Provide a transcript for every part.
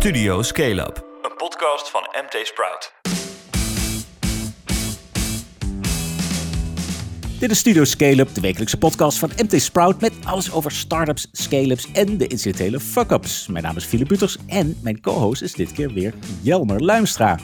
Studio Scale Up, een podcast van MT Sprout. Dit is Studio Scale-up, de wekelijkse podcast van MT Sprout met alles over startups, scale-ups en de incidentele fuck-ups. Mijn naam is Philip Buters en mijn co-host is dit keer weer Jelmer Luimstra.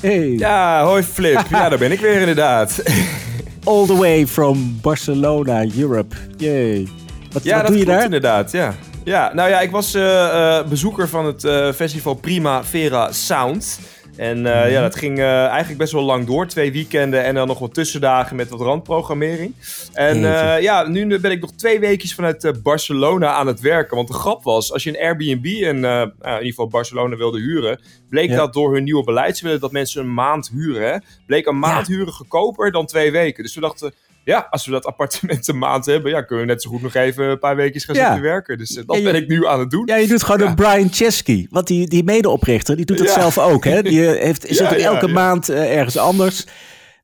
Hey. Ja, hoi Flip. Ja, daar ben ik weer inderdaad. All the way from Barcelona, Europe. Yay. Wat, ja, wat dat doe je klopt daar? inderdaad. Ja. Ja, nou ja, ik was eh, eh, bezoeker van het eh, festival Primavera Sound. En eh, Mhm. ja, dat ging eigenlijk best wel lang door. Twee weekenden en dan nog wat tussendagen met wat randprogrammering. En ja, nu ben ik nog twee weekjes vanuit Barcelona aan het werken. Want de grap was, als je een Airbnb in, nou, in ieder geval Barcelona wilde huren... bleek Ja. dat door hun nieuwe beleid, ze willen dat mensen een maand huren. Hè, bleek een maand huren goedkoper dan twee weken. Dus we dachten... Ja, als we dat appartement een maand hebben, ja, kunnen we net zo goed nog even een paar weken gaan Ja. zitten werken. Dus eh, dat Ja, je- ben ik nu aan het doen. Ja, je doet gewoon een Brian Chesky. Want die, die medeoprichter, die doet het Ja. zelf ook. Hè? Die eh, heeft, zit elke maand eh, ergens anders.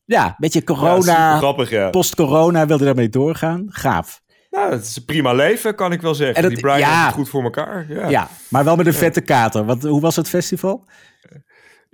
Ja, met je Ja, corona, grappig, post-corona wilde daarmee doorgaan. Gaaf. Nou, het is een prima leven, kan ik wel zeggen. En dat- Die Brian ja. heeft het goed voor elkaar. Ja. Ja, maar wel met een vette kater. Want hoe was het festival?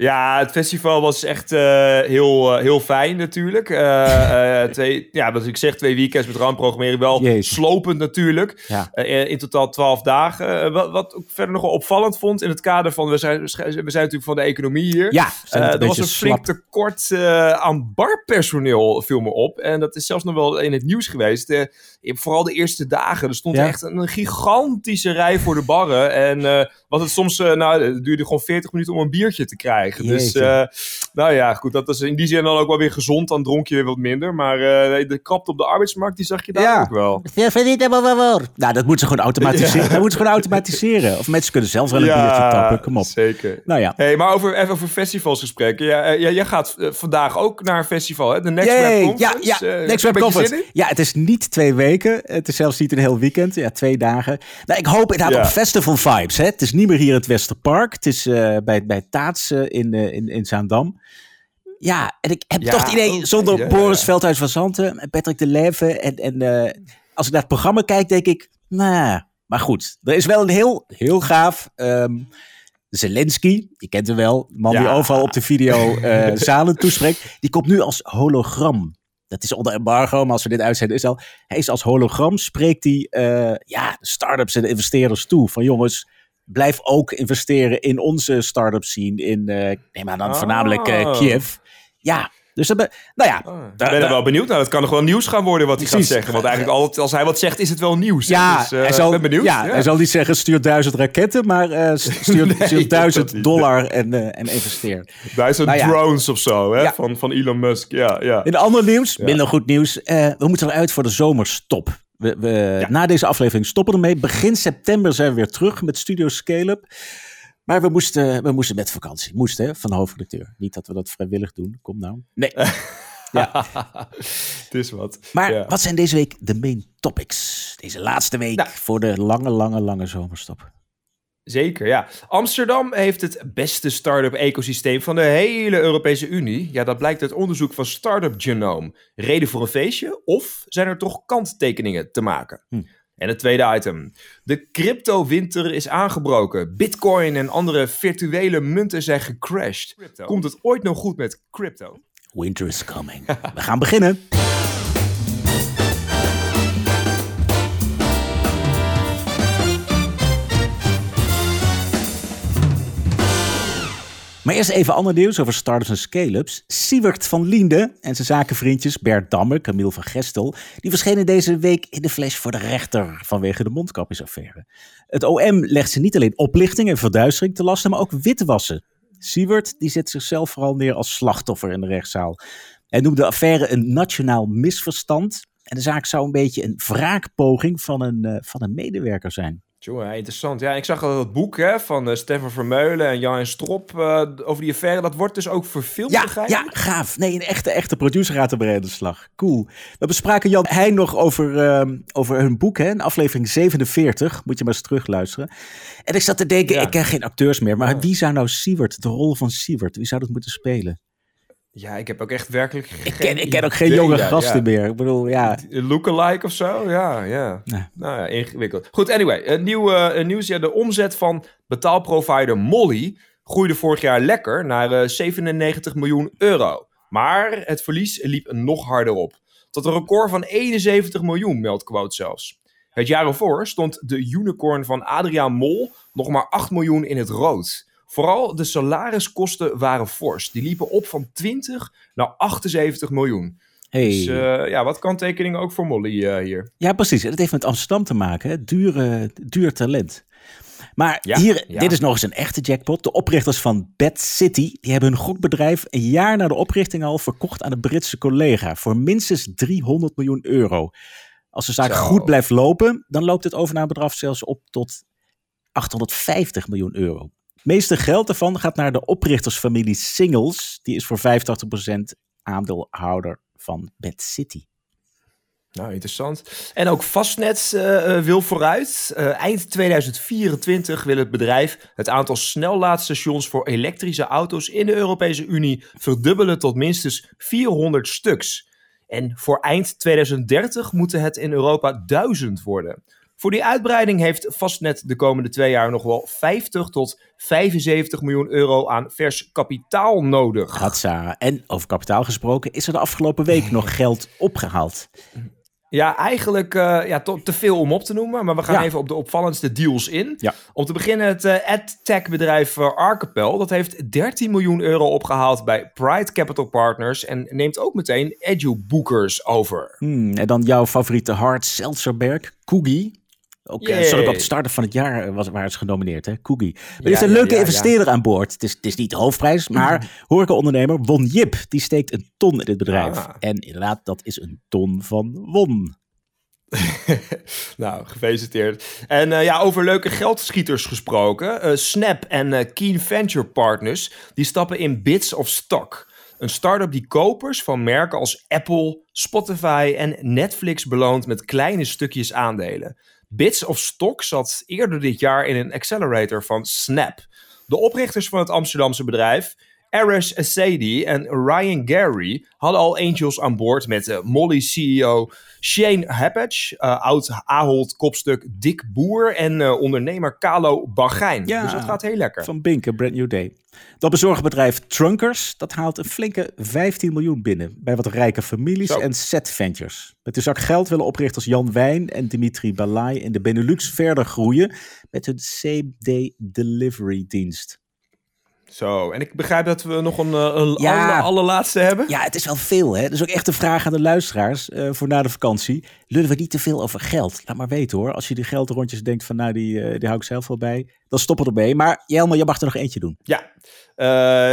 Ja, het festival was echt eh, heel, eh, heel fijn natuurlijk. Eh, twee, ja, wat ik zeg, twee weekends met raamprogrammering. Wel Jezus. slopend natuurlijk. Ja. In totaal twaalf dagen. Wat, wat ik verder nog wel opvallend vond in het kader van... We zijn, we zijn natuurlijk van de economie hier. Ja, er was een flink tekort aan barpersoneel, viel me op. En dat is zelfs nog wel in het nieuws geweest. Vooral de eerste dagen. Er stond Ja. echt een, gigantische rij voor de barren. En wat het soms, nou, het duurde gewoon 40 minuten om een biertje te krijgen. Dus, Jeetje. eh, nou ja, goed, dat is in die zin dan ook wel weer gezond. Dan dronk je weer wat minder. Maar eh, de krapte op de arbeidsmarkt, die zag je daar Ja. ook wel. Ja, vind het helemaal wel waar? Nou, dat moeten ze gewoon automatiseren. Ja. Dat moeten ze gewoon automatiseren. Of mensen kunnen zelf wel een biertje tappen. Kom op. zeker. Nou ja. Hey, maar over, even over festivalsgesprekken. Ja, eh, ja, jij gaat vandaag ook naar een festival, hè? De Next Yay! Web ja, Conference. ja, Next Web Conference. Ja, het is niet twee weken. Het is zelfs niet een heel weekend. Ja, twee dagen. Nou, ik hoop inderdaad Ja. op festival vibes. Hè. Het is niet meer hier in het Westerpark. Het is eh, bij, bij Taats eh, in, eh, in, in Zaandam. Ja, en ik heb Ja, toch het idee, zonder ja, Boris. Veldhuis van Zanten en Patrick de Leve. En, en eh, als ik naar het programma kijk, denk ik, nou, maar goed. Er is wel een heel, heel gaaf... ehm, Zelensky, je kent hem wel, de man die overal op de video eh, zalen toespreekt, die komt nu als hologram. Dat is onder embargo, maar als we dit uitzenden is al. Hij is als hologram, spreekt hij eh, ja, de start-ups en de investeerders toe. Van jongens, blijf ook investeren in onze start-up scene in, eh neem aan dan Oh. voornamelijk eh, Kiev. Ja, dus dat, be- nou ja. Ah, ik daar- ben er wel benieuwd naar. Dat kan nog wel nieuws gaan worden wat hij gaat Precies. zeggen. Want eigenlijk altijd als hij wat zegt, is het wel nieuws. Ja, dus, eh, hij, zal, ik ben benieuwd. ja, hij zal niet zeggen stuur duizend raketten, maar stuur, Nee, stuur duizend dollar en, en investeer. Duizend Nou ja. drones of zo, hè? Van, van Elon Musk. Ja, ja. In ander nieuws, minder goed nieuws. we moeten eruit voor de zomerstop. We, we, Ja. Na deze aflevering stoppen we ermee. Begin september zijn we weer terug met Studio Scale-up. Maar we moesten, we moesten met vakantie. Moesten, hè, van de hoofdredacteur. Niet dat we dat vrijwillig doen. Kom nou. Nee. het is wat. Maar Ja. wat zijn deze week de main topics? Deze laatste week Nou. voor de lange, lange, lange zomerstop. Zeker, ja. Amsterdam heeft het beste start-up ecosysteem van de hele Europese Unie. Ja, dat blijkt uit onderzoek van Startup Genome. Reden voor een feestje? Of zijn er toch kanttekeningen te maken? Hm. En het tweede item. De crypto-winter is aangebroken. Bitcoin en andere virtuele munten zijn gecrashed. Komt het ooit nog goed met crypto? Winter is coming. we gaan beginnen. Maar eerst even ander nieuws over startups en scale-ups. Siewert van Liende en zijn zakenvriendjes Bert Dammer, Camille van Gestel... die verschenen deze week in de flash voor de rechter vanwege de mondkapjesaffaire. Het OM legt ze niet alleen oplichting en verduistering te lasten, maar ook witwassen. Siewert die zet zichzelf vooral neer als slachtoffer in de rechtszaal. Hij noemde de affaire een nationaal misverstand... en de zaak zou een beetje een wraakpoging van een, eh, van een medewerker zijn. Tjonge, interessant. Ja, ik zag al dat boek hè, van eh, Stefan Vermeulen en Jan Strop eh, over die affaire. Dat wordt dus ook verfilmd, Ja, ja, gaaf. Nee, een echte, echte producer gaat erbij aan de slag. Cool. We bespraken Jan Heijn nog over, ehm, over hun boek, hè, in aflevering 47. Moet je maar eens terugluisteren. En ik zat te denken, Ja. ik ken geen acteurs meer, maar Oh. wie zou nou Siewert, de rol van Siewert, wie zou dat moeten spelen? Ja, ik heb ook echt werkelijk Ik ken, ik ken ook geen jonge gasten meer. Ik bedoel, ja. Lookalike of zo? Ja, ja. Nee. Nou ja, ingewikkeld. Goed, anyway. eh, nieuw, eh, nieuws. Ja, de omzet van Betaalprovider Molly groeide vorig jaar lekker naar uh, 97 miljoen euro. Maar het verlies liep nog harder op. Tot een record van 71 miljoen, meldt Quote zelfs. Het jaar ervoor stond de unicorn van Adriaan Mol nog maar 8 miljoen in het rood. Vooral de salariskosten waren fors. Die liepen op van 20 naar 78 miljoen. Hey. Dus uh, ja, wat kanttekeningen ook voor Molly uh, hier. Ja, precies. Het heeft met Amsterdam te maken. Hè? Duur, duur talent. Maar ja, hier, ja. dit is nog eens een echte jackpot. De oprichters van Bad City die hebben hun gokbedrijf een jaar na de oprichting al verkocht aan een Britse collega voor minstens 300 miljoen euro. Als de zaak Zo. goed blijft lopen, dan loopt het overnamebedrag zelfs op tot 850 miljoen euro. Meeste geld daarvan gaat naar de oprichtersfamilie Singles. Die is voor 85% aandeelhouder van Bad City. Nou, interessant. En ook Fastnet uh, wil vooruit. Uh, eind 2024 wil het bedrijf het aantal snellaadstations voor elektrische auto's in de Europese Unie verdubbelen tot minstens 400 stuks. En voor eind 2030 moeten het in Europa 1000 worden. Voor die uitbreiding heeft Fastnet de komende twee jaar nog wel 50 tot 75 miljoen euro aan vers kapitaal nodig. Hatsa. En over kapitaal gesproken, is er de afgelopen week nog geld opgehaald? Ja, eigenlijk uh, ja, te, veel om op te noemen. Maar we gaan ja. even op de opvallendste deals in. Ja. Om te beginnen het uh, ad-tech bedrijf uh, Archipel. Dat heeft 13 miljoen euro opgehaald bij Pride Capital Partners. En neemt ook meteen EduBookers over. Hmm, en dan jouw favoriete Hart Seltzerberg, Coogie. Ook uh, sorry, op de start van het jaar was, waar het genomineerd, hè? Coogie. Er ja, is een leuke ja, investeerder aan boord. Het is, het is niet de hoofdprijs, maar horecaondernemer Won Jip. Die steekt een ton in dit bedrijf. Ah. En inderdaad, dat is een ton van won. nou, gefeliciteerd. En uh, ja, over leuke geldschieters gesproken. Uh, Snap en uh, Keen Venture Partners, die stappen in Bits of Stock. Een start-up die kopers van merken als Apple, Spotify en Netflix beloont met kleine stukjes aandelen. Bits of Stock zat eerder dit jaar in een accelerator van Snap. De oprichters van het Amsterdamse bedrijf, Aris Assadi en Ryan Gary, hadden al angels aan boord met uh, Molly-CEO Shane Happage, uh, oud Ahold kopstuk Dick Boer en uh, ondernemer Carlo Bagijn. Ja, dus dat gaat heel lekker. Van Binken, Brand New Day. Dat bezorgbedrijf Trunkers, dat haalt een flinke 15 miljoen binnen bij wat rijke families Zo. en set ventures. Met de zak geld willen oprichters Jan Wijn en Dimitri Balai in de Benelux verder groeien met hun same-day delivery dienst. Zo, en ik begrijp dat we nog een, eh, een Ja. aller- allerlaatste hebben. Ja, het is wel veel hè. Dus ook echt een vraag aan de luisteraars eh, voor na de vakantie. Lullen we niet te veel over geld? Laat maar weten hoor. Als je die geldrondjes denkt van nou die, eh, die hou ik zelf wel bij. Dan stoppen we ermee. Maar Jelmer, je mag er nog eentje doen. Ja,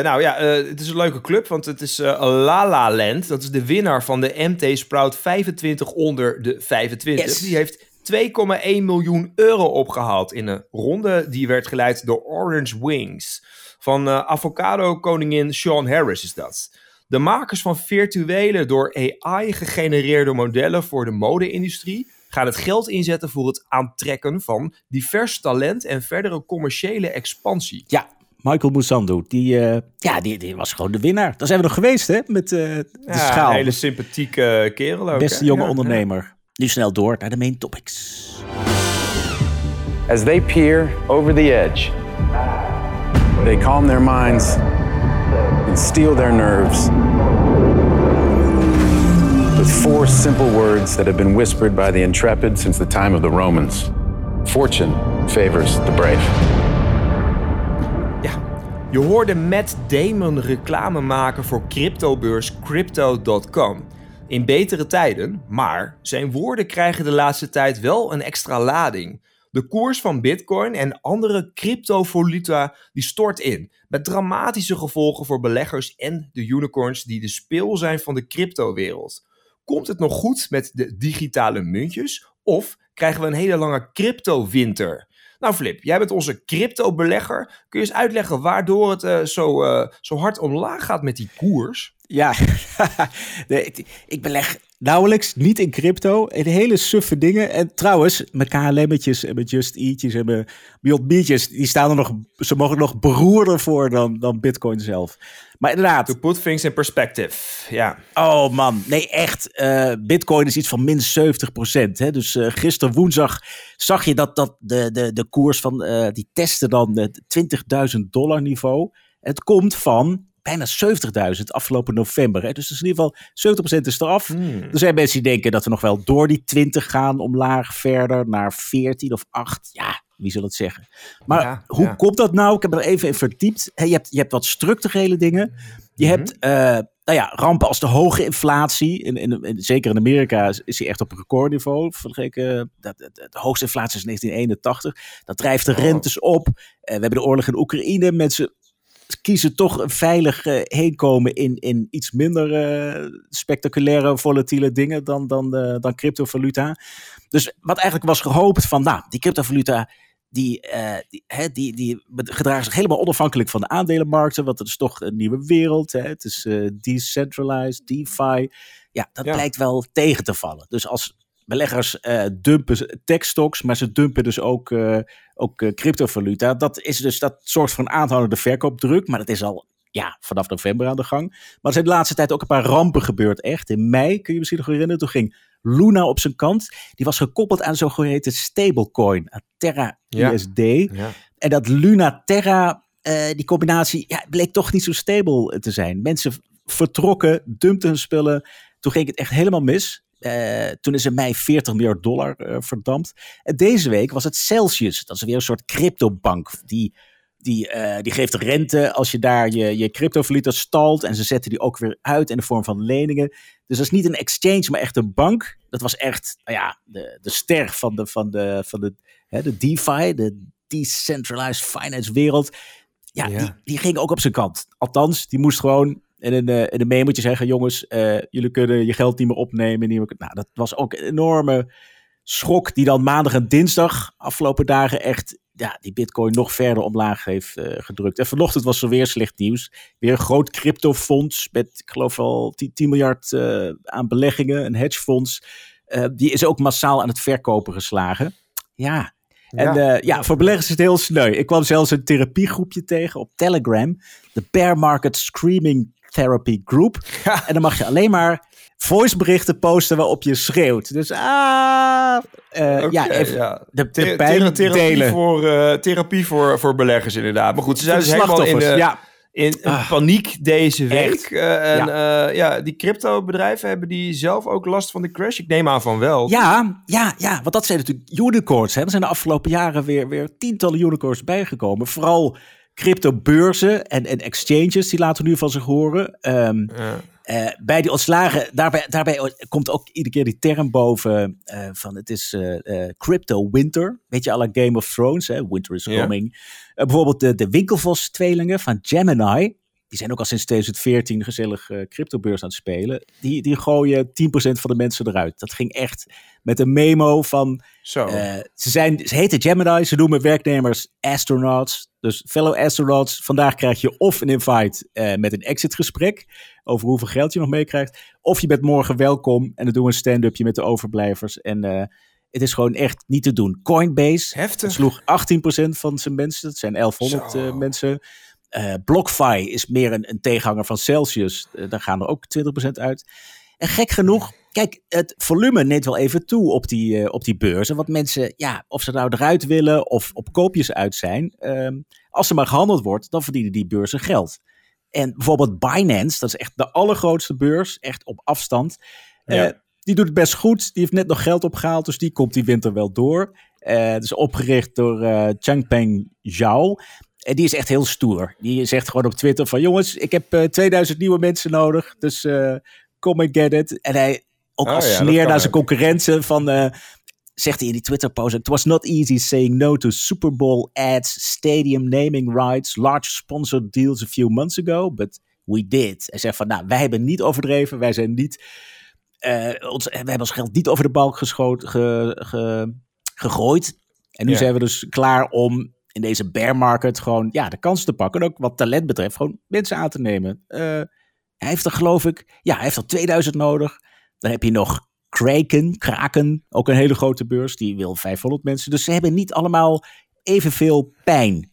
nou ja, het is een leuke club, want het is La La Land. Dat is de winnaar van de MT Sprout 25 onder de 25. Yes. Die heeft 2,1 miljoen euro opgehaald in een ronde die werd geleid door Orange Wings. Van eh, avocado-koningin Sean Harris is dat. De makers van virtuele door AI gegenereerde modellen voor de mode-industrie gaan het geld inzetten voor het aantrekken van divers talent en verdere commerciële expansie. Ja, Michael Moussandu. Die, eh, ja, die, die was gewoon de winnaar. Daar zijn we nog geweest hè. Met eh, de Ja, schaal. Een hele sympathieke kerel ook. Beste hè? jonge Ja, ondernemer. Nu snel door naar de main topics. As they peer over the edge, they calm their minds and steel their nerves with four simple words that have been whispered by the intrepid since the time of the Romans Fortune favors the brave. Je hoorde Matt Damon reclame maken voor cryptobeurs Crypto.com. In betere tijden, maar zijn woorden krijgen de laatste tijd wel een extra lading. De koers van Bitcoin en andere cryptovaluta die stort in, met dramatische gevolgen voor beleggers en de unicorns die de speel zijn van de cryptowereld. Komt het nog goed met de digitale muntjes of krijgen we een hele lange crypto-winter? Nou Flip, jij bent onze crypto-belegger. Kun je eens uitleggen waardoor het eh, zo, eh, zo hard omlaag gaat met die koers? Ja, nee, ik, ik beleg nauwelijks, niet in crypto. En hele suffe dingen. En trouwens, mijn KLM'tjes en mijn Just Eatjes en mijn Beyond die staan er nog, ze mogen nog beroerder voor dan, dan Bitcoin zelf. Maar inderdaad. To put things in perspective, ja. Oh man, nee echt. Uh, Bitcoin is iets van min 70 procent. Dus uh, gisteren woensdag zag je dat, dat de, de, de koers van, uh, die testen dan het 20.000 dollar niveau. Het komt van bijna 70.000 afgelopen november. Hè? Dus, dus in ieder geval 70% is eraf. Hmm. Er zijn mensen die denken dat we nog wel door die 20 gaan omlaag verder naar 14 of 8. Ja, wie zal het zeggen? Maar hoe komt dat nou? Ik heb er even in verdiept. je, hebt, je hebt wat structurele dingen. Je mhm. hebt uh, nou ja, rampen als de hoge inflatie. In, in, zeker in Amerika is die echt op een recordniveau. Vergeleken, dat, de, de hoogste inflatie is 1981. Dat drijft de oh. rentes op. Uh, we hebben de oorlog in Oekraïne. Mensen kiezen toch veilig uh, heenkomen in, in iets minder uh, spectaculaire, volatiele dingen dan, dan, uh, dan cryptovaluta. Dus wat eigenlijk was gehoopt van, nou, die cryptovaluta, die, die, hè, die, die gedragen zich helemaal onafhankelijk van de aandelenmarkten, want het is toch een nieuwe wereld. Hè? Het is decentralized, DeFi. Ja, dat ja. blijkt wel tegen te vallen. Dus als beleggers uh, dumpen techstocks, maar ze dumpen dus ook, uh, ook uh, cryptovaluta. Dat, is dus, dat zorgt voor een aanhoudende verkoopdruk, maar dat is al ja, vanaf november aan de gang. Maar er zijn de laatste tijd ook een paar rampen gebeurd, echt. In mei, kun je, misschien nog herinneren, toen ging Luna op zijn kant. Die was gekoppeld aan zo'n zogeheten stablecoin, Terra USD. Ja. En dat Luna Terra, die combinatie, ja, bleek toch niet zo stable te zijn. Mensen vertrokken, dumpten hun spullen. Toen ging het echt helemaal mis. Uh, toen is er mei 40 miljard dollar uh, verdampt. En deze week was het Celsius. Dat is weer een soort cryptobank. Die, die, uh, die geeft rente als je daar je, je cryptovaluta stalt. En ze zetten die ook weer uit in de vorm van leningen. Dus dat is niet een exchange, maar echt een bank. Dat was echt nou ja, de, de ster van de, van de, van de, hè, de DeFi, de Decentralized Finance wereld. Ja, ja. Die, die ging ook op zijn kant. Althans, die moest gewoon en in de, in de memo zeggen: jongens, uh, jullie kunnen je geld niet meer opnemen. Niet meer, nou, dat was ook een enorme schok die dan maandag en dinsdag, afgelopen dagen, echt ja, die bitcoin nog verder omlaag heeft uh, gedrukt. En vanochtend was er weer slecht nieuws. Weer een groot cryptofonds met, ik geloof wel 10, 10 miljard uh, aan beleggingen, een hedgefonds. die is ook massaal aan het verkopen geslagen. Ja, en ja. Ja, voor beleggers is het heel sneu. Ik kwam zelfs een therapiegroepje tegen op Telegram. De Bear Market Screaming Therapy Group. En dan mag je alleen maar voiceberichten posten waarop je schreeuwt. Dus ah, uh, ja, even ja. de, de pijn therapie delen. Voor, uh, therapie voor, voor beleggers inderdaad. Maar goed, ze zijn dus helemaal in de, ja. in, ah, paniek deze week. Uh, en ja. ja, die crypto bedrijven hebben die zelf ook last van de crash? Ik neem aan van wel. Ja, ja, ja want dat zijn natuurlijk unicorns. Hè. Er zijn de afgelopen jaren weer, weer tientallen unicorns bijgekomen. Vooral cryptobeurzen en, en exchanges, die laten nu van zich horen. Um, ja. uh, bij die ontslagen, daarbij, daarbij komt ook iedere keer die term boven uh, van het is uh, crypto winter. Weet je, alle Game of Thrones, hè? winter is coming. Ja. bijvoorbeeld de, de Winkelvos-tweelingen van Gemini die zijn ook al sinds 2014 gezellig uh, cryptobeurs aan het spelen. Die, die gooien 10% van de mensen eruit. Dat ging echt met een memo van. Zo. Uh, ze, zijn, ze heten Gemini, ze noemen werknemers astronauts. Dus fellow astronauts, vandaag krijg je of een invite uh, met een exitgesprek over hoeveel geld je nog meekrijgt. Of je bent morgen welkom en dan doen we een stand-upje met de overblijvers. En het is gewoon echt niet te doen. Coinbase Heftig. sloeg 18% van zijn mensen. Dat zijn 1100 mensen. Uh, BlockFi is meer een, een tegenhanger van Celsius. Uh, daar gaan er ook 20% uit. En gek genoeg, kijk, het volume neemt wel even toe op die, uh, op die beurzen. Want mensen, ja, of ze nou eruit willen of op koopjes uit zijn. Ehm, als er maar gehandeld wordt, dan verdienen die beurzen geld. En bijvoorbeeld Binance, dat is echt de allergrootste beurs, echt op afstand. Ja. die doet het best goed. Die heeft net nog geld opgehaald, dus die komt die winter wel door. het is opgericht door Changpeng Zhao. En die is echt heel stoer. Die zegt gewoon op Twitter van jongens, ik heb uh, eh, 2000 nieuwe mensen nodig. Dus uh, come and get it. En hij ook oh, als ja, sneer naar zijn concurrenten van... Uh, zegt hij in die Twitter post: It was not easy saying no to Super Bowl ads, stadium naming rights, large sponsored deals a few months ago, but we did. Hij zegt van, nou, wij hebben niet overdreven, wij zijn niet, ons, wij hebben ons geld niet over de balk geschoten, ge, ge, gegooid. En nu zijn we dus klaar om in deze bear market gewoon ja, de kans te pakken. En ook wat talent betreft, gewoon mensen aan te nemen. Uh, hij heeft er geloof ik, ja, hij heeft er 2000 nodig. Dan heb je nog Kraken, Kraken, ook een hele grote beurs, die wil 500 mensen. Dus ze hebben niet allemaal evenveel pijn.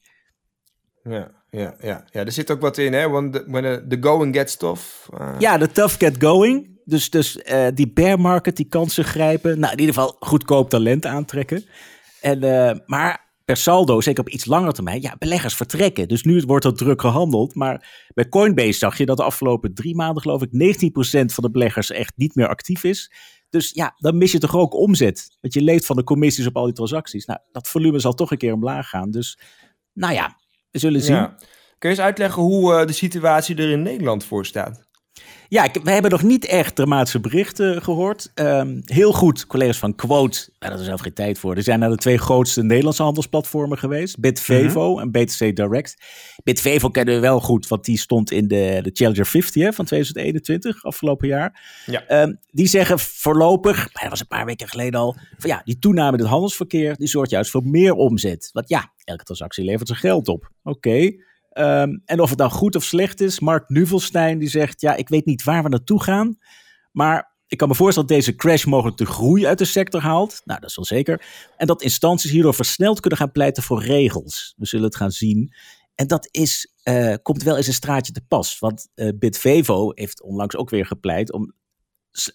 Ja, ja, ja. ja er zit ook wat in, hè? When the, when the going gets tough. Uh... Ja, de tough get going. Dus, dus uh, die bear market, die kansen grijpen. Nou, in ieder geval goedkoop talent aantrekken. En, uh, maar per saldo, zeker op iets langer termijn, ja, beleggers vertrekken. Dus nu wordt er druk gehandeld. Maar bij Coinbase zag je dat de afgelopen drie maanden, geloof ik, 19% van de beleggers echt niet meer actief is. Dus ja, dan mis je toch ook omzet. Want je leeft van de commissies op al die transacties. Nou, dat volume zal toch een keer omlaag gaan. Dus nou ja, we zullen zien. Ja. Kun je eens uitleggen hoe uh, de situatie er in Nederland voor staat? Ja, ik, we hebben nog niet echt dramatische berichten gehoord. Um, heel goed, collega's van Quote, daar hadden er zelf geen tijd voor. Die zijn naar de twee grootste Nederlandse handelsplatformen geweest. Bitvevo -hmm. en BTC Direct. Bitvevo kennen we wel goed, want die stond in de, de Challenger 50 hè, van 2021, afgelopen jaar. Ja. Um, die zeggen voorlopig, dat was een paar weken geleden al, van ja, die toename in het handelsverkeer, die zorgt juist voor meer omzet. Want ja, elke transactie levert zijn geld op. Oké. Okay. Um, en of het nou goed of slecht is, Mark Nuvelstein die zegt, ja, ik weet niet waar we naartoe gaan, maar ik kan me voorstellen dat deze crash mogelijk de groei uit de sector haalt. Nou, dat is wel zeker. En dat instanties hierdoor versneld kunnen gaan pleiten voor regels. We zullen het gaan zien. En dat is, uh, komt wel eens een straatje te pas. Want uh, Bitvevo heeft onlangs ook weer gepleit om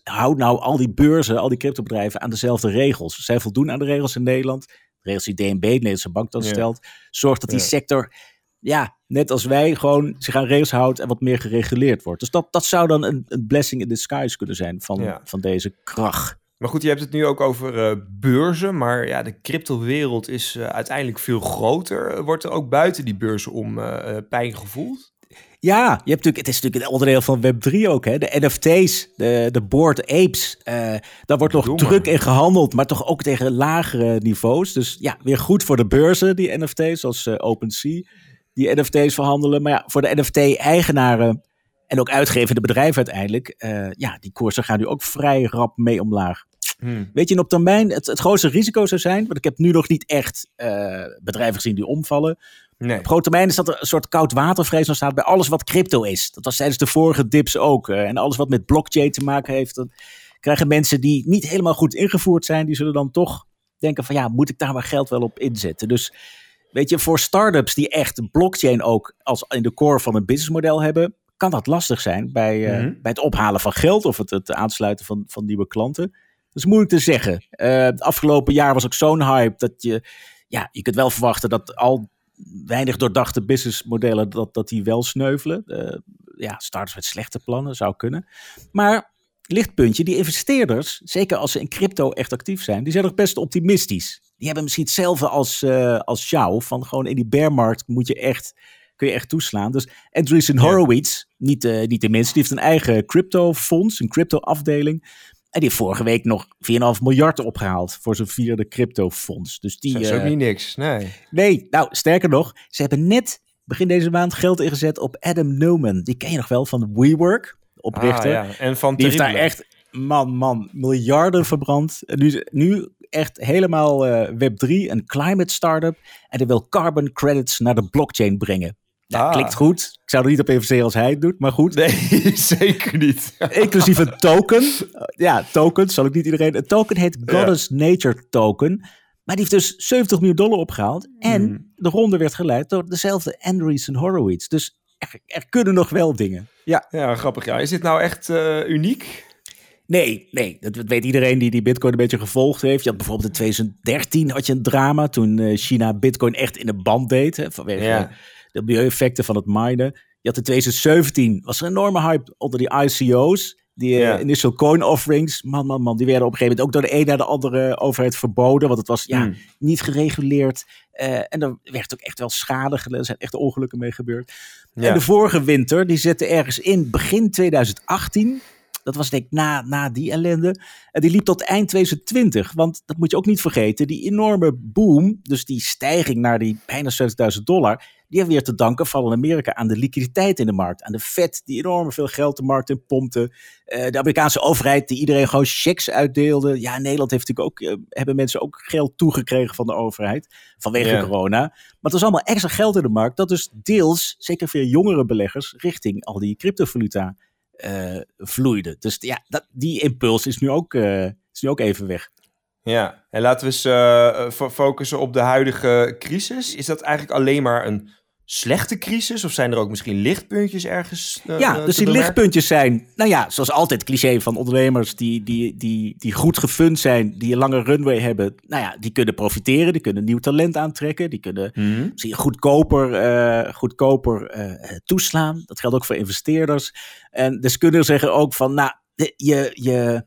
houd nou al die beurzen, al die cryptobedrijven aan dezelfde regels. Zij voldoen aan de regels in Nederland. De regels die DNB, de Nederlandse bank, dan stelt. Zorgt dat die ja. sector ja, net als wij, gewoon zich aan rails houdt en wat meer gereguleerd wordt. Dus dat, dat zou dan een, een blessing in disguise kunnen zijn van, ja. van deze kracht. Maar goed, je hebt het nu ook over uh, beurzen, maar ja, de cryptowereld is uh, uiteindelijk veel groter. Wordt er ook buiten die beurzen om uh, pijn gevoeld? Ja, je hebt natuurlijk, het is natuurlijk een onderdeel van Web3 ook. Hè? De NFT's, de, de Board Apes. Daar wordt nog Domme. druk in gehandeld, maar toch ook tegen lagere niveaus. Dus ja, weer goed voor de beurzen, die NFT's, zoals OpenSea die NFT's verhandelen. Maar ja, voor de NFT-eigenaren en ook uitgevende bedrijven uiteindelijk, uh, ja, die koersen gaan nu ook vrij rap mee omlaag. Hmm. Weet je, op termijn het, het grootste risico zou zijn, want ik heb nu nog niet echt uh, bedrijven gezien die omvallen. Nee. Op grote termijn is dat er een soort koudwatervrees staat bij alles wat crypto is. Dat was tijdens de vorige dips ook. Uh, en alles wat met blockchain te maken heeft, dan krijgen mensen die niet helemaal goed ingevoerd zijn, die zullen dan toch denken van ja, moet ik daar maar geld wel op inzetten? Dus Weet je, voor startups die echt blockchain ook als in de core van een businessmodel hebben, kan dat lastig zijn bij, uh, mm-hmm. bij het ophalen van geld of het, het aansluiten van, van nieuwe klanten. Dat is moeilijk te zeggen. Uh, het afgelopen jaar was ook zo'n hype dat je, ja, je kunt wel verwachten dat al weinig doordachte businessmodellen, dat, dat die wel sneuvelen. Uh, ja, starters met slechte plannen zou kunnen. Maar lichtpuntje, die investeerders, zeker als ze in crypto echt actief zijn, die zijn nog best optimistisch. Die hebben misschien hetzelfde als, uh, als jou, van gewoon in die bearmarkt moet je echt, kun je echt toeslaan. Dus Andreessen Horowitz, ja. niet, uh, niet de minste, die heeft een eigen crypto fonds, een crypto afdeling. En die heeft vorige week nog 4,5 miljard opgehaald voor zijn vierde crypto fonds. Dus die, dat is ook uh, niet niks, nee. Nee, nou sterker nog, ze hebben net begin deze maand geld ingezet op Adam Newman. Die ken je nog wel van WeWork oprichter. Ah, ja. En van die heeft daar echt, man, man, miljarden verbrand. En nu, nu echt helemaal uh, Web3, een climate startup. En die wil carbon credits naar de blockchain brengen. Nou, ah. klinkt goed. Ik zou er niet op investeren als hij het doet, maar goed. Nee, zeker niet. Inclusief een token. Ja, token, zal ik niet iedereen. Een token heet Goddess ja. Nature Token. Maar die heeft dus 70 miljoen dollar opgehaald. En hmm. de ronde werd geleid door dezelfde Andreessen Horowitz. Dus er, er, kunnen nog wel dingen. Ja, ja grappig. Ja. Is dit nou echt uh, uniek? Nee, nee, dat weet iedereen die die Bitcoin een beetje gevolgd heeft. Je had bijvoorbeeld in 2013 had je een drama toen uh, China Bitcoin echt in de band deed. Hè, vanwege ja. de milieueffecten van het minen. Je had in 2017 was er een enorme hype onder die ICO's. Die uh, ja. initial coin offerings, man, man, man, die werden op een gegeven moment ook door de een naar de andere overheid verboden. Want het was ja, Hmm. niet gereguleerd. Uh, en er werd ook echt wel schade geleden. Er zijn echt ongelukken mee gebeurd. Ja. En de vorige winter, die zette ergens in begin 2018. Dat was denk ik na, na die ellende. En die liep tot eind 2020. Want dat moet je ook niet vergeten. Die enorme boom, dus die stijging naar die bijna 70.000 dollar. Die hebben weer te danken van Amerika aan de liquiditeit in de markt. Aan de Fed die enorm veel geld de markt in pompte. Uh, de Amerikaanse overheid die iedereen gewoon checks uitdeelde. Ja, in Nederland heeft natuurlijk ook, uh, hebben mensen ook geld toegekregen van de overheid. Vanwege Ja. corona. Maar het was allemaal extra geld in de markt. Dat dus deels, zeker veel jongere beleggers, richting al die cryptovaluta eh, vloeide. Dus ja, dat, die impuls is nu, ook, eh, is nu ook even weg. Ja, en laten we eens eh, fo- focussen op de huidige crisis. Is dat eigenlijk alleen maar een slechte crisis? Of zijn er ook misschien lichtpuntjes ergens? eh, Ja, dus die bemerken? lichtpuntjes zijn, nou ja, zoals altijd cliché van ondernemers die, die, die, die goed gefund zijn, die een lange runway hebben. Nou ja, die kunnen profiteren, die kunnen nieuw talent aantrekken, die kunnen Mhm. misschien goedkoper, eh, goedkoper eh, toeslaan. Dat geldt ook voor investeerders. En deskundigen zeggen ook van, nou, je, je,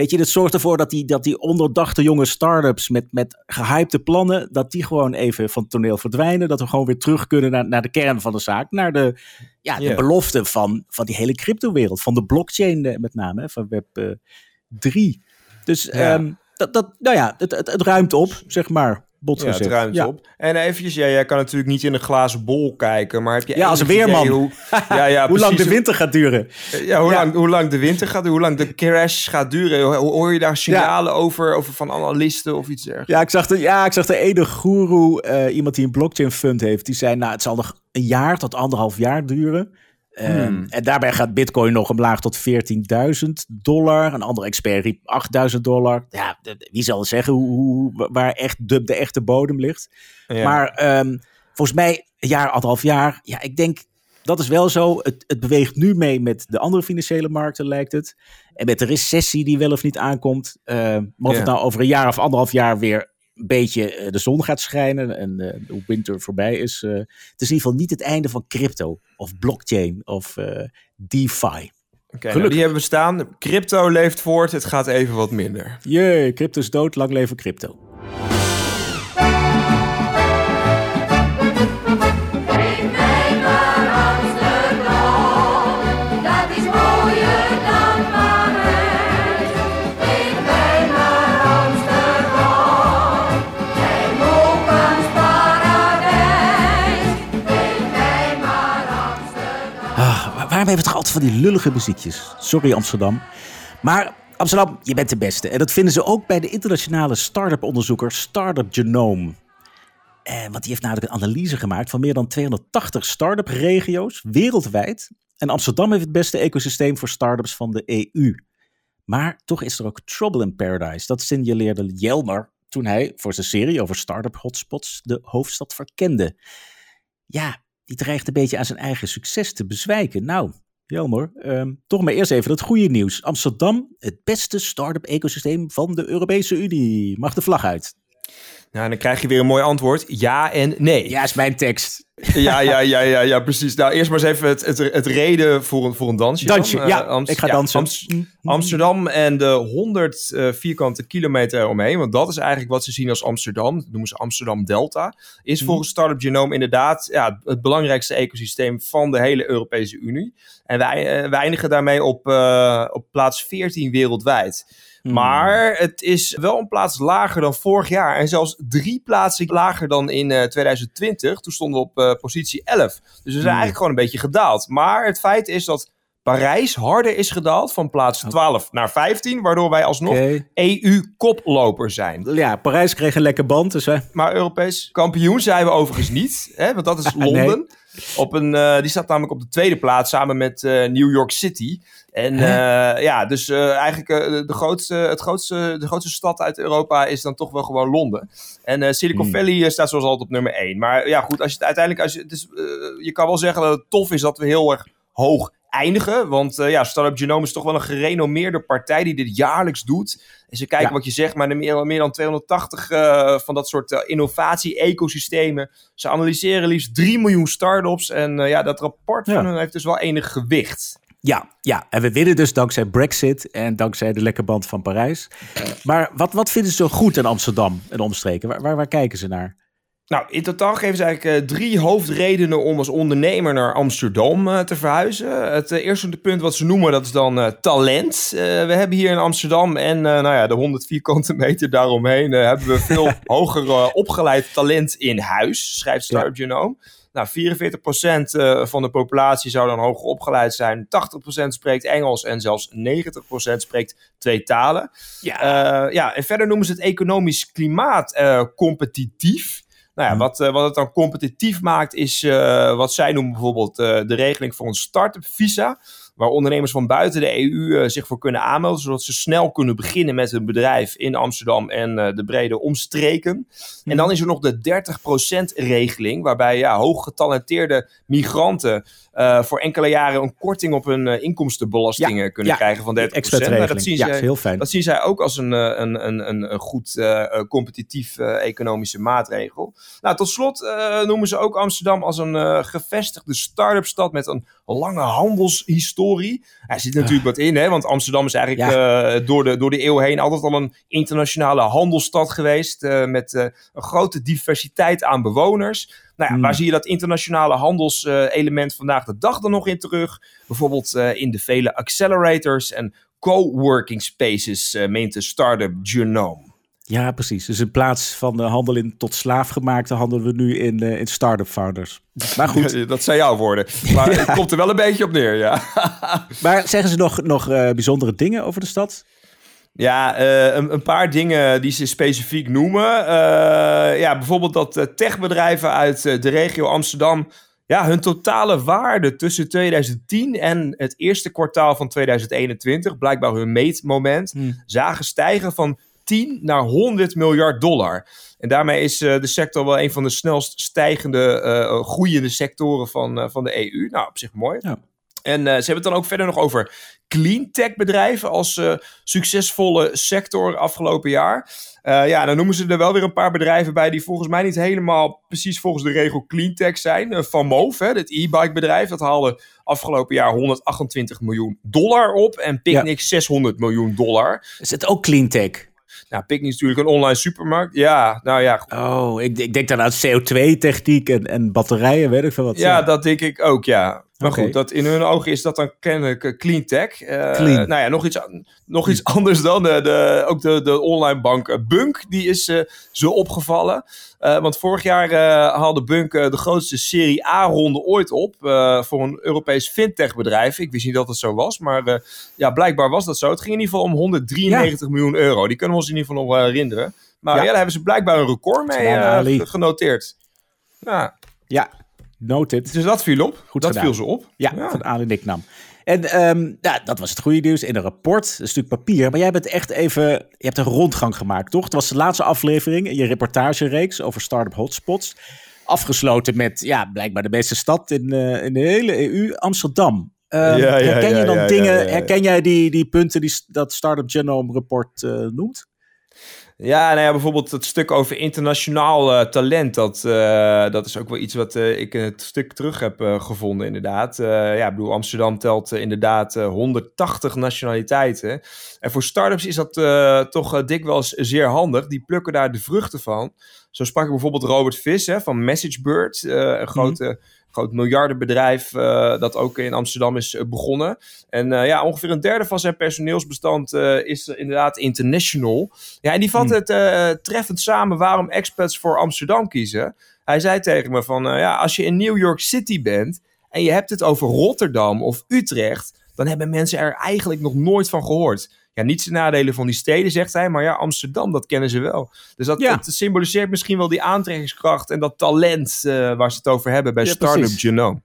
weet je, het zorgt ervoor dat die, dat die onderdachte jonge start-ups met, met gehypte plannen, dat die gewoon even van het toneel verdwijnen. Dat we gewoon weer terug kunnen naar, naar de kern van de zaak, naar de, ja, de belofte van, van die hele cryptowereld, van de blockchain eh, met name, van Web eh, 3. Dus Ja. ehm, dat, dat, nou ja, het, het, het ruimt op, zeg maar. Bot Ja, het ruimt Ja. op. En eventjes, ja, jij kan natuurlijk niet in een glazen bol kijken, maar heb je Ja, als een weerman. Hoe, ja, ja, Hoe lang de winter gaat duren. Ja, hoe, Ja. Lang, hoe lang de winter gaat duren, hoe lang de crash gaat duren. Ho- Hoor je daar signalen over, over van analisten of iets dergelijks? Ja, ik zag de, ja, ik zag de ene goeroe, eh, iemand die een blockchain fund heeft, die zei, nou, het zal nog een jaar tot anderhalf jaar duren. Ehm, Hmm. En daarbij gaat bitcoin nog omlaag tot 14.000 dollar. Een andere expert riep 8.000 dollar. Ja, wie zal zeggen hoe, hoe, waar echt de, de echte bodem ligt. Ja. Maar ehm, volgens mij een jaar, anderhalf jaar. Ja, ik denk dat is wel zo. Het, het beweegt nu mee met de andere financiële markten, lijkt het. En met de recessie die wel of niet aankomt. Ehm, maar of het nou over een jaar of anderhalf jaar weer een beetje eh, de zon gaat schijnen en eh, de winter voorbij is. eh, het is in ieder geval niet het einde van crypto of blockchain of DeFi. Oké, nou, gelukkig. die hebben we staan. Crypto leeft voort, het gaat even wat minder. Jee, crypto is dood, lang leven crypto. Hebben toch altijd van die lullige muziekjes? Sorry Amsterdam. Maar Amsterdam, je bent de beste. En dat vinden ze ook bij de internationale start-up onderzoeker Startup Genome. Eh, want die heeft namelijk een analyse gemaakt van meer dan 280 start-up regio's wereldwijd. En Amsterdam heeft het beste ecosysteem voor start-ups van de EU. Maar toch is er ook trouble in paradise. Dat signaleerde Jelmer toen hij voor zijn serie over start-up hotspots de hoofdstad verkende. Ja, die dreigt een beetje aan zijn eigen succes te bezwijken. Nou, Jelmer, ehm, toch maar eerst even het goede nieuws. Amsterdam, het beste start-up ecosysteem van de Europese Unie. Mag de vlag uit? Nou, en dan krijg je weer een mooi antwoord. Ja en nee. Ja, is mijn tekst. Ja, ja, ja, ja, ja, precies. Nou, eerst maar eens even het, het, het reden voor een, voor een dansje. dan. Dansje, Eh, ja, Amst- ik ga ja, dansen. Amst- Amsterdam en de 100 eh, vierkante kilometer eromheen, want dat is eigenlijk wat ze zien als Amsterdam, dat noemen ze Amsterdam Delta, is Mhm. volgens Startup Genome inderdaad ja, het belangrijkste ecosysteem van de hele Europese Unie. En wij, eh, wij eindigen daarmee op, eh, op plaats 14 wereldwijd. Hmm. Maar het is wel een plaats lager dan vorig jaar. En zelfs drie plaatsen lager dan in eh, 2020. Toen stonden we op eh, positie 11. Dus we zijn Hmm. eigenlijk gewoon een beetje gedaald. Maar het feit is dat Parijs harder is gedaald van plaats 12 naar 15. Waardoor wij alsnog. EU-koploper zijn. Ja, Parijs kreeg een lekker band, dus hè. Maar Europees kampioen zijn we overigens niet. Hè, want dat is Nee. Londen. Op een, eh, die staat namelijk op de tweede plaats samen met eh, New York City. En eh, ja, dus eh, eigenlijk eh, de, grootste, het grootste, de grootste stad uit Europa is dan toch wel gewoon Londen. En Silicon Hmm. Valley staat zoals altijd op nummer 1. Maar ja, goed, als je het uiteindelijk, als je, je kan wel zeggen dat het tof is dat we heel erg hoog eindigen. Want ja, Startup Genome is toch wel een gerenommeerde partij die dit jaarlijks doet. En ze kijken Ja. wat je zegt, maar er meer, meer dan 280 eh, van dat soort innovatie-ecosystemen. Ze analyseren liefst 3 miljoen start-ups. En ja, dat rapport Ja. van hun heeft dus wel enig gewicht. Ja, ja, en we winnen dus dankzij Brexit en dankzij de lekke band van Parijs. Maar wat, wat vinden ze zo goed aan Amsterdam en omstreken? Waar, waar, waar kijken ze naar? Nou, in totaal geven ze eigenlijk eh, drie hoofdredenen om als ondernemer naar Amsterdam eh, te verhuizen. Het eh, eerste punt wat ze noemen, dat is dan talent. We hebben hier in Amsterdam en nou ja, de 100 vierkante meter daaromheen hebben we veel hoger opgeleid talent in huis, schrijft Startup Genome. Nou, 44% eh, van de populatie zou dan hoger opgeleid zijn. 80% spreekt Engels en zelfs 90% spreekt twee talen. Ja, Eh, ja, en verder noemen ze het economisch klimaat eh, competitief. Nou ja, Hm. wat, wat het dan competitief maakt, is wat zij noemen bijvoorbeeld de regeling voor een start-up visa. Waar ondernemers van buiten de EU eh, zich voor kunnen aanmelden, zodat ze snel kunnen beginnen met hun bedrijf in Amsterdam en eh, de brede omstreken. En dan is er nog de 30% regeling, waarbij ja, hooggetalenteerde migranten eh, voor enkele jaren een korting op hun inkomstenbelastingen Ja, kunnen ja, krijgen van 30%. Expertregeling. Nou, dat zien ja, zij- heel fijn. dat zien zij ook als een, een, een, een, goed competitief economische maatregel. Nou, tot slot noemen ze ook Amsterdam als een gevestigde start-up stad met een lange handelshistorie. Er zit natuurlijk wat in, hè, want Amsterdam is eigenlijk eh, door, de, door de eeuw heen altijd al een internationale handelsstad geweest. eh, met eh, een grote diversiteit aan bewoners. Nou ja, Hmm. waar zie je dat internationale handelselement vandaag de dag dan nog in terug? Bijvoorbeeld eh, in de vele accelerators en coworking spaces, eh meent de start-up Genome. Ja, precies. Dus in plaats van de handel in tot slaafgemaakte handelen we nu in, eh, in start-up founders. Maar goed, Dat zijn jouw woorden. Maar het komt er wel een beetje op neer, ja. maar zeggen ze nog, nog eh, bijzondere dingen over de stad? Ja, eh, een, een paar dingen die ze specifiek noemen. Ja, bijvoorbeeld dat techbedrijven uit de regio Amsterdam... Ja, hun totale waarde tussen 2010 en het eerste kwartaal van 2021... blijkbaar hun meetmoment, zagen stijgen van 10 naar 100 miljard dollar. En daarmee is eh, de sector wel een van de snelst stijgende, eh, groeiende sectoren van, eh, van de EU. Nou, op zich mooi. Ja. En eh, ze hebben het dan ook verder nog over cleantech bedrijven als eh, succesvolle sector afgelopen jaar. Eh, ja, dan noemen ze er wel weer een paar bedrijven bij die volgens mij niet helemaal precies volgens de regel cleantech zijn. Eh, Van Moof, hè, het e-bike bedrijf, dat haalde afgelopen jaar 128 miljoen dollar op. En Picnic 600 miljoen dollar. Is het ook cleantech? Nou, Picnic is natuurlijk een online supermarkt. Ja, nou ja, goed. Oh, ik, ik denk dan aan CO2-techniek en, en batterijen, weet ik veel wat. Ja, dat denk ik ook, ja. Maar goed, dat in hun ogen is dat dan kennelijk eh, clean tech. Eh, Clean. Nou ja, nog iets, nog iets anders dan. De, de, ook de, de online bank eh, Bunk, die is eh, zo opgevallen. Eh, want vorig jaar eh, haalde Bunk eh, de grootste Serie A-ronde ooit op. eh, voor een Europees fintech-bedrijf. Ik wist niet dat het zo was, maar eh, ja, blijkbaar was dat zo. Het ging in ieder geval om 193 miljoen euro. Die kunnen we ons in ieder geval nog wel herinneren. Maar Ja. ja, daar hebben ze blijkbaar een record mee eh, genoteerd. Ja, Ja, noted. dus dat viel op. Goed dat gedaan. viel ze op. Ja, van Ali Nicknam. En ehm, ja, dat was het goede nieuws in een rapport, een stuk papier. Maar jij bent echt even, je hebt een rondgang gemaakt, toch? Het was de laatste aflevering in je reportagereeks over start-up hotspots. Afgesloten met, ja, blijkbaar de beste stad in, eh, in de hele EU, Amsterdam. Ehm, Ja, ja, herken je ja, dan ja, dingen, ja, ja, ja. herken jij die, die punten die dat Startup Genome Report eh, noemt? Ja, nou ja, bijvoorbeeld het stuk over internationaal eh, talent. Dat, eh, dat is ook wel iets wat eh, ik in het stuk terug heb gevonden, inderdaad. Ja, ik bedoel, Amsterdam telt inderdaad eh, 180 nationaliteiten. En voor startups is dat toch dikwijls zeer handig. Die plukken daar de vruchten van. Zo sprak ik bijvoorbeeld Robert Vis hè, van MessageBird, een grote... Groot miljardenbedrijf eh, dat ook in Amsterdam is eh, begonnen. En eh, ja, ongeveer een derde van zijn personeelsbestand is inderdaad international. Ja, en die vat het eh, treffend samen waarom expats voor Amsterdam kiezen. Hij zei tegen me van, ja, als je in New York City bent en je hebt het over Rotterdam of Utrecht, dan hebben mensen er eigenlijk nog nooit van gehoord. Ja, niet zijn nadelen van die steden, zegt hij, maar ja, Amsterdam, dat kennen ze wel. Dus dat, Ja. dat symboliseert misschien wel die aantrekkingskracht en dat talent eh, waar ze het over hebben bij Ja, Startup. Genome.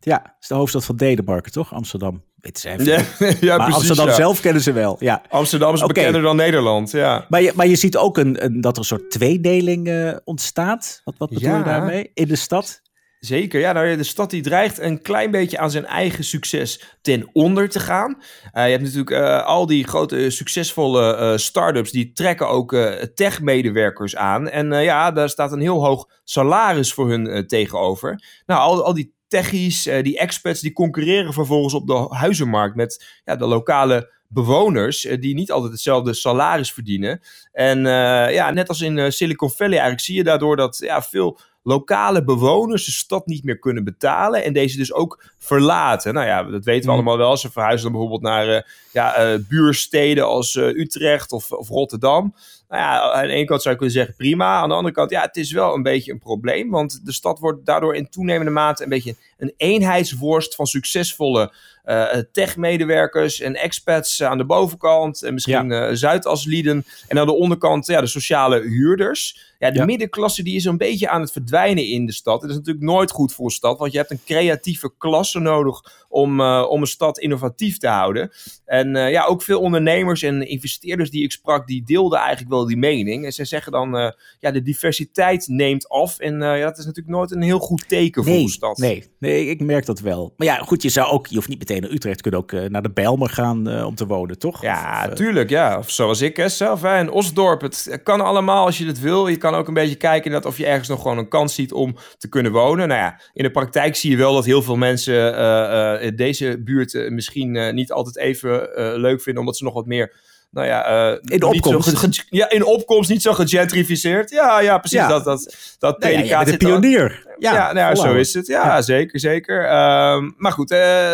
Ja, het is de hoofdstad van Denemarken, toch? Amsterdam. Weet ze even. Ja, ja maar precies. Amsterdam ja. zelf kennen ze wel, ja. Amsterdam is Oké. bekender dan Nederland, ja. Maar je, maar je ziet ook een, een, dat er een soort tweedeling eh, ontstaat. Wat, wat bedoel je daarmee? In de stad? Zeker, ja. Nou, de stad die dreigt een klein beetje aan zijn eigen succes ten onder te gaan. Eh, je hebt natuurlijk eh, al die grote eh, succesvolle eh start-ups, die trekken ook tech-medewerkers aan. En ja, daar staat een heel hoog salaris voor hun tegenover. Nou, al, al die techies, die expats, die concurreren vervolgens op de huizenmarkt met ja, de lokale bewoners die niet altijd hetzelfde salaris verdienen. En ja, net als in Silicon Valley eigenlijk zie je daardoor dat ja, veel lokale bewoners de stad niet meer kunnen betalen en deze dus ook verlaten. Nou ja, dat weten we Mm. allemaal wel. Ze verhuizen dan bijvoorbeeld naar eh, ja, eh, buursteden als eh, Utrecht of, of Rotterdam. Nou ja, aan de ene kant zou je kunnen zeggen prima. Aan de andere kant, ja, het is wel een beetje een probleem. Want de stad wordt daardoor in toenemende mate een beetje een eenheidsworst van succesvolle tech-medewerkers en expats aan de bovenkant. En misschien Zuidaslieden. En aan de onderkant, ja, de sociale huurders. Ja, de Ja. middenklasse die is een beetje aan het verdwijnen verdwijnen in de stad. Dat is natuurlijk nooit goed voor een stad, want je hebt een creatieve klasse nodig om, eh, om een stad innovatief te houden. En eh, ja, ook veel ondernemers en investeerders die ik sprak, die deelden eigenlijk wel die mening. En ze zeggen dan, eh, ja, de diversiteit neemt af. En ja, dat is natuurlijk nooit een heel goed teken voor een stad. nee, nee, ik merk dat wel. Maar ja, goed, je zou ook, je hoeft niet meteen naar Utrecht, je kunt ook naar de Bijlmer gaan om te wonen, toch? Ja, Of, tuurlijk, ja. Of zoals ik hè, zelf, hè, in Osdorp. Het kan allemaal als je het wil. Je kan ook een beetje kijken dat of je ergens nog gewoon een kans ziet om te kunnen wonen. Nou ja, in de praktijk zie je wel dat heel veel mensen eh, eh, deze buurt eh, misschien niet altijd even leuk vinden, omdat ze nog wat meer... Nou ja, eh, In de opkomst. ge- ja, in de opkomst niet zo gegentrificeerd. Ja, ja, precies. Ja. Dat, dat, dat ja, predicaat zit er- pionier. ja, nou ja, zo is het. Ja, zeker, zeker. Ehm, maar goed, eh,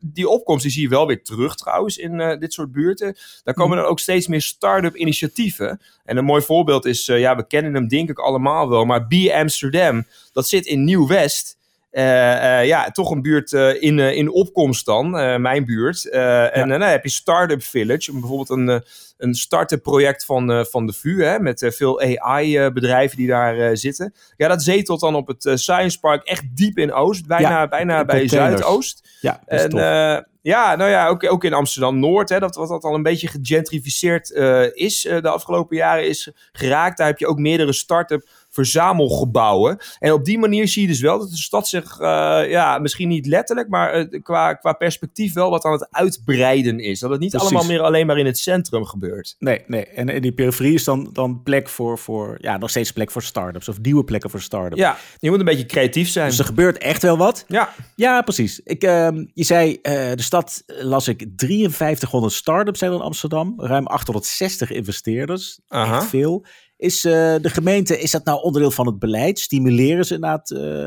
die opkomst die zie je wel weer terug trouwens in eh, dit soort buurten. Daar komen Mhm. dan ook steeds meer start-up initiatieven. En een mooi voorbeeld is, ja, we kennen hem denk ik allemaal wel, maar B Amsterdam, dat zit in Nieuw-West. Eh, eh, ja, toch een buurt eh, in, in opkomst dan, mijn buurt. En nou, heb je Startup Village, bijvoorbeeld een, een start-up project van, van de VU, hè, met veel AI-bedrijven die daar zitten. Ja, dat zetelt dan op het Science Park echt diep in Oost, bijna, Ja, bijna bij containers. Zuidoost. Ja, dat is En ja, nou ja, ook, ook in Amsterdam-Noord, hè, dat wat dat al een beetje gegentrificeerd is de afgelopen jaren is geraakt. Daar heb je ook meerdere start-up verzamelgebouwen. En op die manier zie je dus wel dat de stad zich, eh, ja, misschien niet letterlijk, maar eh, qua, qua perspectief wel wat aan het uitbreiden is. Dat het niet Precies. allemaal meer alleen maar in het centrum gebeurt. Nee, nee. En in die periferie is dan, dan plek voor, voor, ja, nog steeds plek voor start-ups of nieuwe plekken voor start-ups. Ja, je moet een beetje creatief zijn. Dus er gebeurt echt wel wat. ja, Ja, precies. Ik, ehm, je zei, eh, de stad las ik 5300 start-ups zijn in Amsterdam. Ruim 860 investeerders. Aha. Echt veel. Is eh, de gemeente, is dat nou onderdeel van het beleid? Stimuleren ze inderdaad eh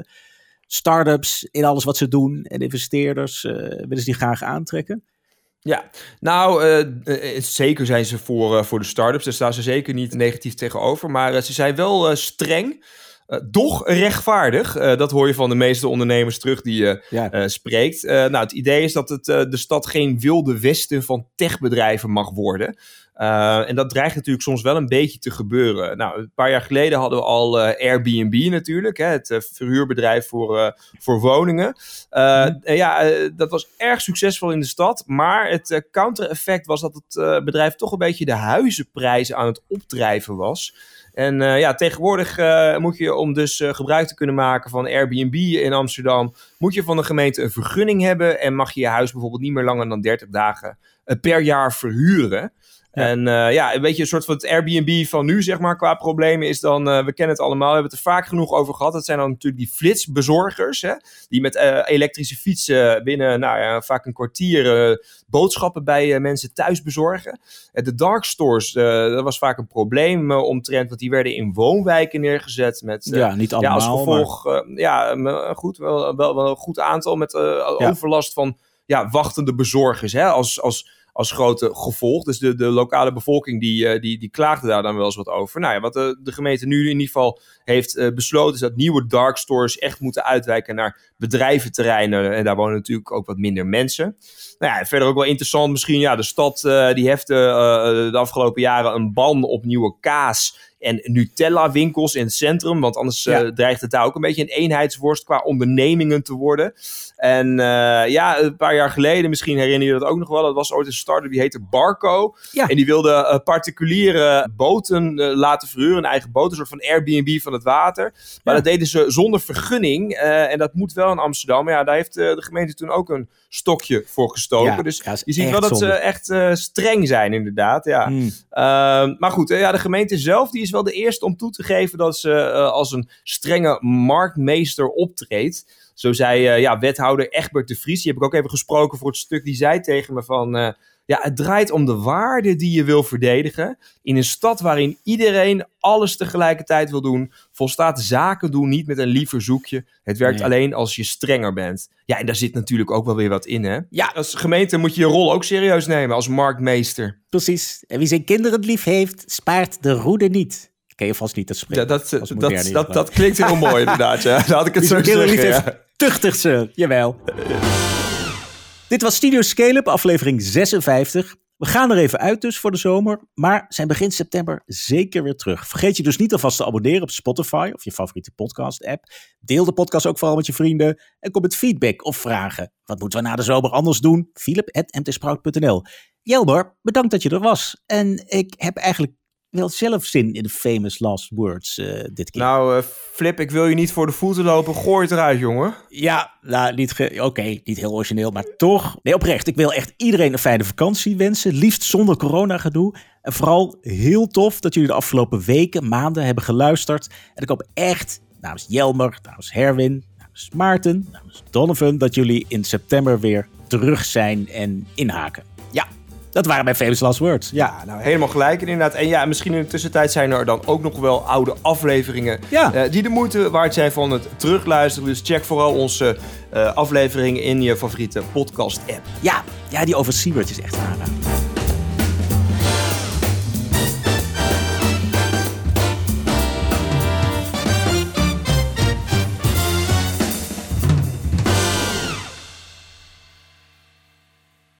start-ups in alles wat ze doen? En investeerders, eh, willen ze die graag aantrekken? Ja, nou, zeker zijn ze voor, voor de start-ups. Daar staan ze zeker niet negatief tegenover. Maar ze zijn wel streng, doch rechtvaardig. Dat hoor je van de meeste ondernemers terug die je Ja. spreekt. Nou, het idee is dat het, de stad geen wilde westen van techbedrijven mag worden. Eh, en dat dreigt natuurlijk soms wel een beetje te gebeuren. Nou, een paar jaar geleden hadden we al eh, Airbnb natuurlijk, hè, het eh, verhuurbedrijf voor, voor woningen. En ja, dat was erg succesvol in de stad. Maar het counter-effect was dat het bedrijf toch een beetje de huizenprijzen aan het opdrijven was. En ja, tegenwoordig moet je, om dus gebruik te kunnen maken van Airbnb in Amsterdam, moet je van de gemeente een vergunning hebben en mag je je huis bijvoorbeeld niet meer langer dan 30 dagen per jaar verhuren. En eh, ja, een beetje een soort van het Airbnb van nu, zeg maar, qua problemen is dan, eh, we kennen het allemaal, we hebben het er vaak genoeg over gehad. Dat zijn dan natuurlijk die flitsbezorgers, hè, die met eh, elektrische fietsen binnen, nou ja, vaak een kwartier boodschappen bij mensen thuis bezorgen. De dark stores, dat was vaak een probleem omtrent, want die werden in woonwijken neergezet met... ja, niet ja, allemaal. als maar- gevolg, eh, ja, goed, wel, wel, wel een goed aantal met overlast van ja, wachtende bezorgers hè, als, als, als grote gevolg. Dus de, de lokale bevolking die, eh, die, die klaagde daar dan wel eens wat over. Nou ja, wat de, de gemeente nu in ieder geval heeft eh, besloten is dat nieuwe dark stores echt moeten uitwijken naar bedrijventerreinen. En daar wonen natuurlijk ook wat minder mensen. Nou ja, verder ook wel interessant misschien, ja, de stad eh, die heeft eh, eh, de afgelopen jaren een ban op nieuwe kaas en Nutella winkels in het centrum. Want anders eh, dreigt het daar ook een beetje een eenheidsworst qua ondernemingen te worden. En eh, ja, een paar jaar geleden, misschien herinner je dat ook nog wel. Dat was ooit een start-up die heette Barco. Ja. En die wilde eh, particuliere boten laten verhuren. Een eigen boot, een soort van Airbnb van het water. Maar Ja. dat deden ze zonder vergunning. en dat moet wel in Amsterdam. Maar ja, daar heeft de gemeente toen ook een stokje voor gestoken. Ja, dus je ziet wel dat ze echt streng zijn, inderdaad. Ja. Hmm. Ehm, maar goed, ja, de gemeente zelf die is wel de eerste om toe te geven dat ze eh, als een strenge marktmeester optreedt. Zo zei eh, ja, wethouder Egbert de Vries, die heb ik ook even gesproken voor het stuk, die zei tegen me van... eh, ja, het draait om de waarden die je wil verdedigen. In een stad waarin iedereen alles tegelijkertijd wil doen, volstaat zaken doen niet met een lief verzoekje. Het werkt Nee. alleen als je strenger bent. Ja, en daar zit natuurlijk ook wel weer wat in, hè? Ja. Als gemeente moet je je rol ook serieus nemen als marktmeester. Precies. En wie zijn kinderen lief heeft, spaart de roede niet. Ken je vast niet, dat Ja, spreekt. dat, als dat, dat, klinkt heel mooi inderdaad. Ja. Dan had ik het Wie zo zijn kinderen lief zeggen. heeft, Ja. tuchtigt ze. Jawel. Dit was Studio Scale-up, aflevering 56. We gaan er even uit dus voor de zomer, maar zijn begin september zeker weer terug. Vergeet je dus niet alvast te abonneren op Spotify of je favoriete podcast-app. Deel de podcast ook vooral met je vrienden en kom met feedback of vragen. Wat moeten we na de zomer anders doen? Philip.mtsprout.nl Jelmer, bedankt dat je er was. En ik heb eigenlijk wel zelf zin in de famous last words eh, dit keer. Nou, eh, Flip, ik wil je niet voor de voeten lopen. Gooi het eruit, jongen. Ja, nou, niet ge- oké, niet heel origineel, maar toch. Nee, oprecht. Ik wil echt iedereen een fijne vakantie wensen. Liefst zonder coronagedoe. En vooral heel tof dat jullie de afgelopen weken, maanden hebben geluisterd. En ik hoop echt namens Jelmer, namens Herwin, namens Maarten, namens Donovan... dat jullie in september weer terug zijn en inhaken. Ja, dat waren mijn famous last words. Ja, nou, helemaal gelijk inderdaad. En ja, misschien in de tussentijd zijn er dan ook nog wel oude afleveringen... Ja. eh, die de moeite waard zijn van het terugluisteren. Dus check vooral onze eh, afleveringen in je favoriete podcast-app. ja, ja die over Siebert is echt aanraden.